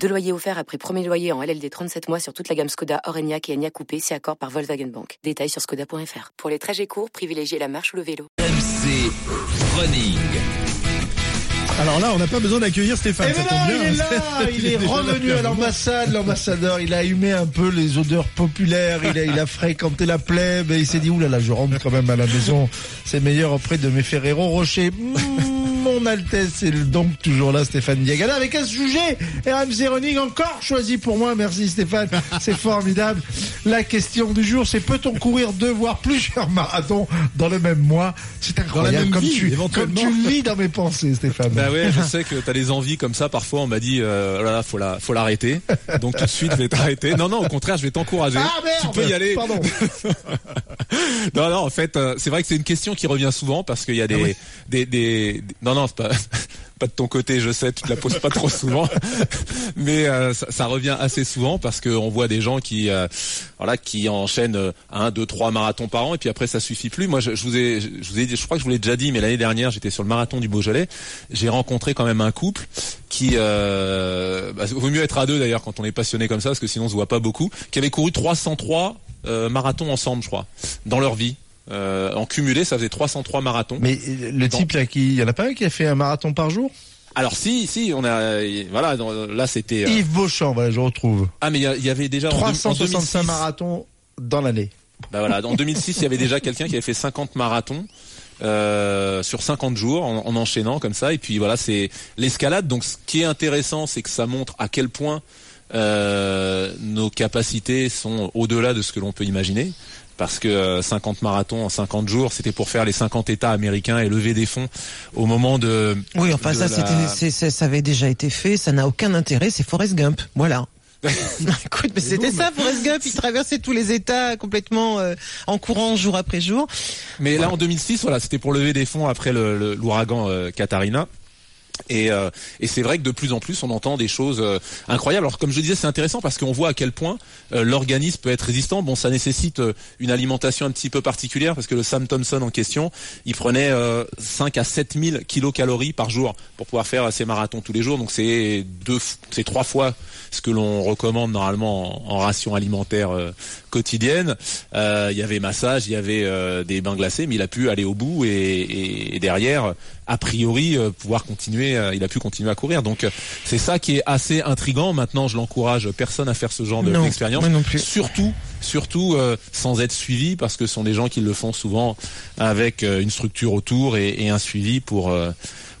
Deux loyers offerts après premier loyer en LLD 37 mois sur toute la gamme Skoda, Orenia et Enya Coupé, si accord par Volkswagen Bank. Détails sur skoda.fr. Pour les trajets courts, privilégiez la marche ou le vélo. MC Running. Alors là, on n'a pas besoin d'accueillir Stéphane. Eh ça ben tombe bien. il est là, il est déjà revenu à l'ambassade, l'ambassadeur, il a humé un peu les odeurs populaires, il a, il a fréquenté la plèbe et il s'est dit, oulala, je rentre quand même à la maison, c'est meilleur auprès de mes Ferrero Rocher. Mmh, Mon Altesse est donc toujours là, Stéphane Diagana, avec un sujet RMC Running encore choisi pour moi. Merci Stéphane, c'est formidable. La question du jour, c'est peut-on courir deux voire plusieurs marathons dans le même mois? C'est incroyable comme, vie, tu, comme tu lis dans mes pensées, Stéphane. Bah ouais, je sais que t'as des envies comme ça. Parfois, on m'a dit, euh, oh là là, faut la, faut l'arrêter. Donc tout de suite, je vais t'arrêter. Non, non, au contraire, je vais t'encourager. Ah merde tu peux y aller. Pardon. Non, non, en fait, euh, c'est vrai que c'est une question qui revient souvent parce qu'il y a des, des, des, des- non, non, c'est pas, pas de ton côté, je sais, tu te la poses pas trop souvent, mais euh, ça, ça revient assez souvent parce qu'on voit des gens qui, euh, voilà, qui enchaînent euh, un, deux, trois marathons par an et puis après ça suffit plus. Moi, je, je vous ai, je vous ai, dit- je crois que je vous l'ai déjà dit, mais l'année dernière, j'étais sur le marathon du Beaujolais, j'ai rencontré quand même un couple qui, euh, bah, vaut mieux être à deux d'ailleurs quand on est passionné comme ça parce que sinon on se voit pas beaucoup, qui avait couru 303 euh, marathons ensemble, je crois, dans leur vie. Euh, en cumulé, ça faisait 303 marathons. Mais euh, le type là, qui, il y en a pas un qui a fait un marathon par jour? Alors si, si, on a, voilà, là c'était. euh, Yves Beauchamp, voilà, je retrouve. Ah mais il y avait déjà en deux- en 365 2006, marathons dans l'année. Bah voilà, en 2006, il y avait déjà quelqu'un qui avait fait 50 marathons. euh, sur 50 jours en, en enchaînant comme ça et puis voilà c'est l'escalade donc ce qui est intéressant c'est que ça montre à quel point euh, nos capacités sont au-delà de ce que l'on peut imaginer parce que euh, 50 marathons en 50 jours c'était pour faire les 50 états américains et lever des fonds au moment de Oui, enfin de ça, la- ça avait déjà été fait, ça n'a aucun intérêt, c'est Forrest Gump, voilà. Écoute, mais c'était ça, Forrest Gump, il traversait tous les États complètement euh, en courant jour après jour. Mais là, en 2006, voilà, c'était pour lever des fonds après le- le- l'ouragan euh, Katarina. Et, euh, et c'est vrai que de plus en plus, on entend des choses euh, incroyables. Alors, comme je disais, c'est intéressant parce qu'on voit à quel point euh, l'organisme peut être résistant. Bon, ça nécessite une alimentation un petit peu particulière parce que le Sam Thompson en question, il prenait euh, 5 à 7 000 kilocalories par jour pour pouvoir faire ses marathons tous les jours. Donc, c'est deux, c'est trois fois ce que l'on recommande normalement en, ration alimentaire quotidienne. Euh, Il y avait massage, il y avait euh, des bains glacés, mais il a pu aller au bout et, et- et derrière, a priori, euh, pouvoir continuer. il a pu continuer à courir. Donc c'est ça qui est assez intrigant. Maintenant, je l'encourage personne à faire ce genre d'expérience. moi non plus. Surtout, surtout sans être suivi, parce que ce sont des gens qui le font souvent avec une structure autour et, et un suivi pour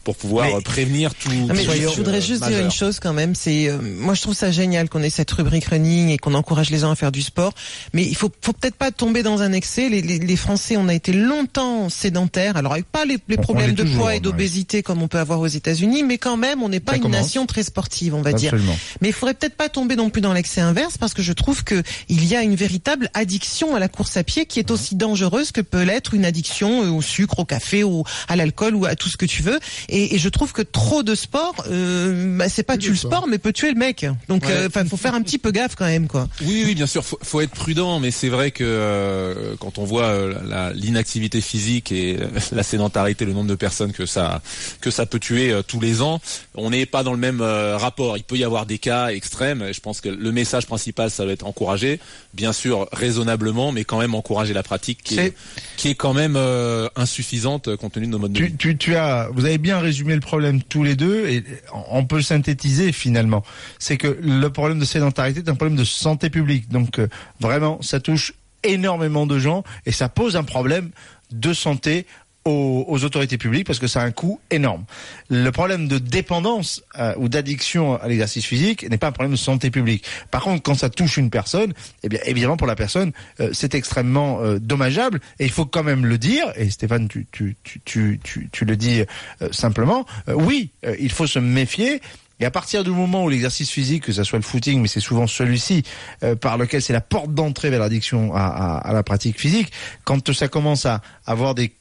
pour pouvoir Mais- euh, prévenir tout. Non, mais je, voudrais euh, juste dire une chose quand même, c'est euh, moi je trouve ça génial qu'on ait cette rubrique running et qu'on encourage les gens à faire du sport, mais il faut faut peut-être pas tomber dans un excès. Les, les, les Français, on a été longtemps sédentaires, alors avec pas les, les problèmes de toujours, poids et ouais. d'obésité comme on peut avoir aux États-Unis, mais quand même, on n'est pas Ça une commence. nation très sportive, on va dire. Mais il faudrait peut-être pas tomber non plus dans l'excès inverse parce que je trouve que il y a une véritable addiction à la course à pied qui est aussi dangereuse que peut l'être une addiction euh, au sucre, au café, ou à l'alcool ou à tout ce que tu veux. Et, et je trouve que trop de sport, euh, bah, c'est pas tuer le sport, mais peut tuer le mec. Donc, Ouais. euh, faut faire un petit peu gaffe quand même, quoi. Oui, oui, bien sûr, faut, faut être prudent, mais c'est vrai que euh, quand on voit euh, l'inactivité physique et euh, la sédentarité, le nombre de personnes que ça que ça peut tuer euh, tous les ans, on n'est pas dans le même euh, rapport. Il peut y avoir des cas extrêmes. et Je pense que le message principal, ça doit être encourager, bien sûr, raisonnablement, mais quand même encourager la pratique qui est, qui est quand même euh, insuffisante compte tenu de nos modes de vie. Tu, tu, tu as, vous avez bien résumé le problème tous les deux et on peut synthétiser finalement. C'est que le problème de sédentarité est un problème de santé publique. Donc euh, vraiment, ça touche énormément de gens et ça pose un problème de santé aux, aux autorités publiques parce que ça a un coût énorme. Le problème de dépendance euh, ou d'addiction à l'exercice physique n'est pas un problème de santé publique. Par contre, quand ça touche une personne, eh bien évidemment pour la personne, euh, c'est extrêmement euh, dommageable et il faut quand même le dire. Et Stéphane, tu tu tu tu tu, le dis euh, simplement. euh, oui, euh, il faut se méfier. Et à partir du moment où l'exercice physique, que ce soit le footing, mais c'est souvent celui-ci euh, par lequel c'est la porte d'entrée vers l'addiction à, à, à la pratique physique, quand ça commence à avoir des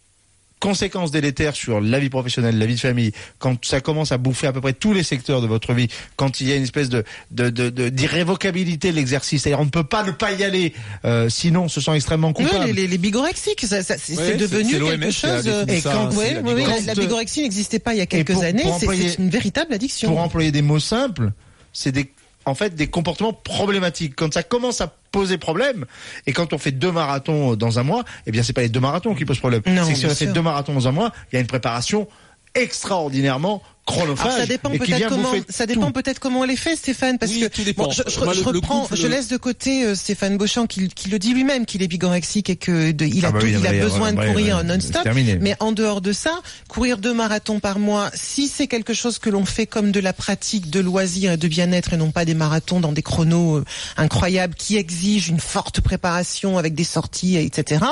conséquences délétères sur la vie professionnelle, la vie de famille, quand ça commence à bouffer à peu près tous les secteurs de votre vie, quand il y a une espèce de de- de- de- d'irrévocabilité de l'exercice, c'est-à-dire on ne peut pas ne pas y aller, euh, sinon on se sent extrêmement coupable. les, les, les bigorexiques, ça, ça, c'est Ouais, devenu quelque chose. euh, Et ça, quand- c'est ouais, la ouais, bigorexie. la, la bigorexie n'existait pas il y a quelques pour- années. c'est- une véritable addiction. pour employer des mots simples, c'est des en fait des comportements problématiques. Quand ça commence à poser problème, et quand on fait deux marathons dans un mois, eh bien c'est pas les deux marathons qui posent problème. Non, c'est que si on a fait deux marathons dans un mois, il y a une préparation extraordinairement chronophage. Alors ça dépend peut-être comment ça dépend peut-être comment elle est faite Stéphane parce Oui, que tout dépend. bon, je, je- Moi, je le- le reprends couple- je laisse de côté euh, Stéphane Beauchamp qui, qui le dit lui-même qu'il est bigorexique et que de- il a Ah bah tout- il a besoin de courir non-stop mais en dehors de ça courir deux marathons par mois si c'est quelque chose que l'on fait comme de la pratique de loisir et de bien-être et non pas des marathons dans des chronos euh, incroyables qui exigent une forte préparation avec des sorties etc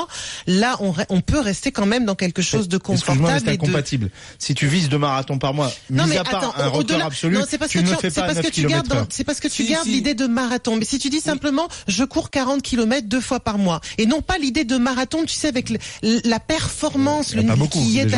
là on, on peut rester quand même dans quelque chose de confortable c'est et de incompatible. Si tu vises deux marathons par mois, non mais à part attends, un au- record au-delà, absolu, non, c'est parce tu que ne tu, c'est parce 9 que tu gardes, km dans- c'est parce que tu Si, gardes si. l'idée de marathon. Mais si tu dis simplement, je cours 40 km deux fois par mois, et non pas l'idée de marathon, tu sais, avec le- la performance le- qui est.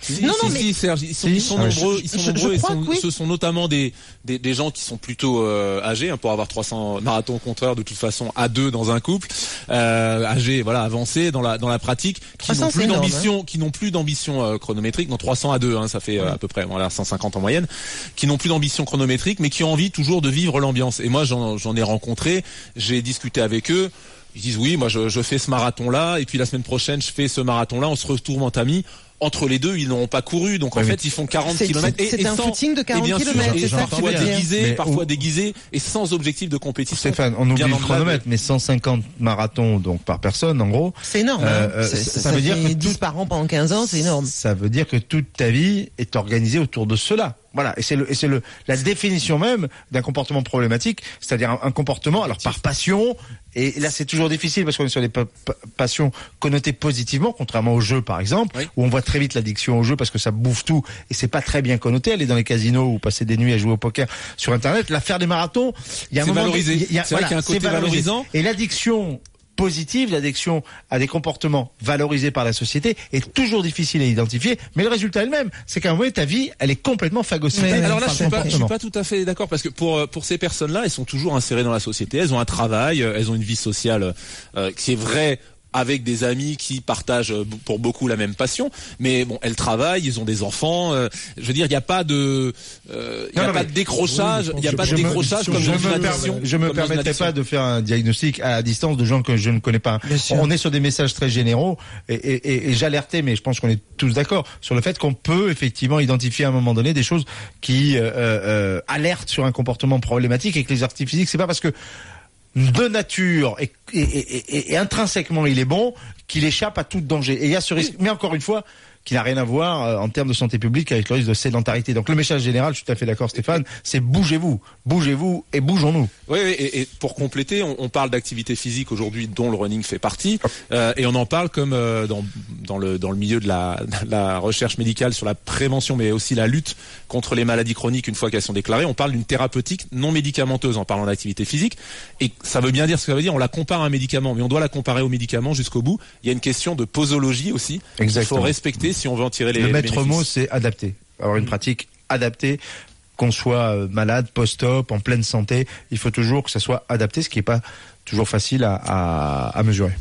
Si, Non, si, non, mais- si, Serge, ils sont, Si. ils sont Ah, nombreux, je- ils sont je- nombreux je et crois sont- que oui. ce sont notamment des, des, des gens qui sont plutôt euh, âgés, hein, pour avoir 300 marathons compteurs de toute façon à deux dans un couple, euh, âgés, voilà, avancés dans la dans la pratique, qui 300, n'ont plus d'ambition, qui n'ont plus d'ambition euh, chronométrique, non 300 à deux, hein, ça fait euh, à peu près voilà 150 en moyenne, qui n'ont plus d'ambition chronométrique, mais qui ont envie toujours de vivre l'ambiance. Et moi, j'en ai rencontré, j'ai discuté avec eux. Ils disent oui, moi je, je fais ce marathon-là, et puis la semaine prochaine je fais ce marathon-là, on se retrouve en tamis. Entre les deux, ils n'auront pas couru, donc en fait ils font 40 C'est- km. c'est- c'est un footing de 40 et bien sûr, kilomètres, et c'est ça que tu parfois déguisé, parfois déguisé, et sans objectif de compétition. Stéphane, on oublie Bien le chronomètre, mais 150 marathons donc par personne en gros. C'est énorme. hein. Euh, euh, ça- ça, ça veut dire fait que 10 tout- par an pendant 15 ans, c'est énorme. Ça veut dire que toute ta vie est organisée autour de cela. Voilà, et c'est le, et c'est le, la définition même d'un comportement problématique, c'est-à-dire un, un comportement, alors par passion, et là c'est toujours difficile parce qu'on est sur des pa- pa- passions connotées positivement, contrairement au jeu par exemple, Oui. où on voit très vite l'addiction au jeu parce que ça bouffe tout et c'est pas très bien connoté. Aller dans les casinos ou passer des nuits à jouer au poker sur Internet, là faire des marathons, il y a un C'est moment, valorisé. il y a- C'est vrai qu'il y a un côté valorisant. Et l'addiction positive, l'addiction à des comportements valorisés par la société est toujours difficile à identifier, mais le résultat elle-même, c'est qu'à un moment, ta vie, elle est complètement phagocytée. Mais Alors là, je suis le pas, je suis pas tout à fait d'accord parce que pour euh, pour ces personnes-là, elles sont toujours insérées dans la société. Elles ont un travail, euh, elles ont une vie sociale euh, qui est vraie avec des amis qui partagent euh, pour beaucoup la même passion, mais bon, elles travaillent, ils ont des enfants. euh, je veux dire, il n'y a pas de, euh, il a non, pas mais- de décrochage, il n'y a pas de me- décrochage comme je dans une me addiction. Je me addiction. pas de faire un diagnostic à distance de gens que je ne connais pas. On est sur des messages très généraux et, et, et- et j'alertais, mais je pense qu'on est tous d'accord sur le fait qu'on peut effectivement identifier à un moment donné des choses qui euh, euh, alertent sur un comportement problématique et que les articles physiques, c'est pas parce que de nature et, et, et- et- et intrinsèquement il est bon qu'il échappe à tout danger. Et il y a ce risque. Mais encore une fois, qui n'a rien à voir euh, en termes de santé publique avec le risque de sédentarité. Donc le message général, je suis tout à fait d'accord Stéphane, c'est bougez-vous, bougez-vous et bougeons-nous. Oui, oui, et, et pour compléter, on, on parle d'activité physique aujourd'hui dont le running fait partie, euh, et on en parle comme euh, dans, dans, le, dans le milieu de la, de la recherche médicale sur la prévention, mais aussi la lutte contre les maladies chroniques une fois qu'elles sont déclarées. On parle d'une thérapeutique non médicamenteuse en parlant d'activité physique, et ça veut bien dire ce que ça veut dire. On la compare à un médicament, mais on doit la comparer au médicament jusqu'au bout. Il y a une question de posologie aussi qu'il Exactement. faut respecter si on veut en tirer les le maître mot, c'est adapter. Avoir une pratique adaptée, qu'on soit euh, malade, post-op, en pleine santé, il faut toujours que ça soit adapté, ce qui n'est pas toujours facile à, à, à mesurer.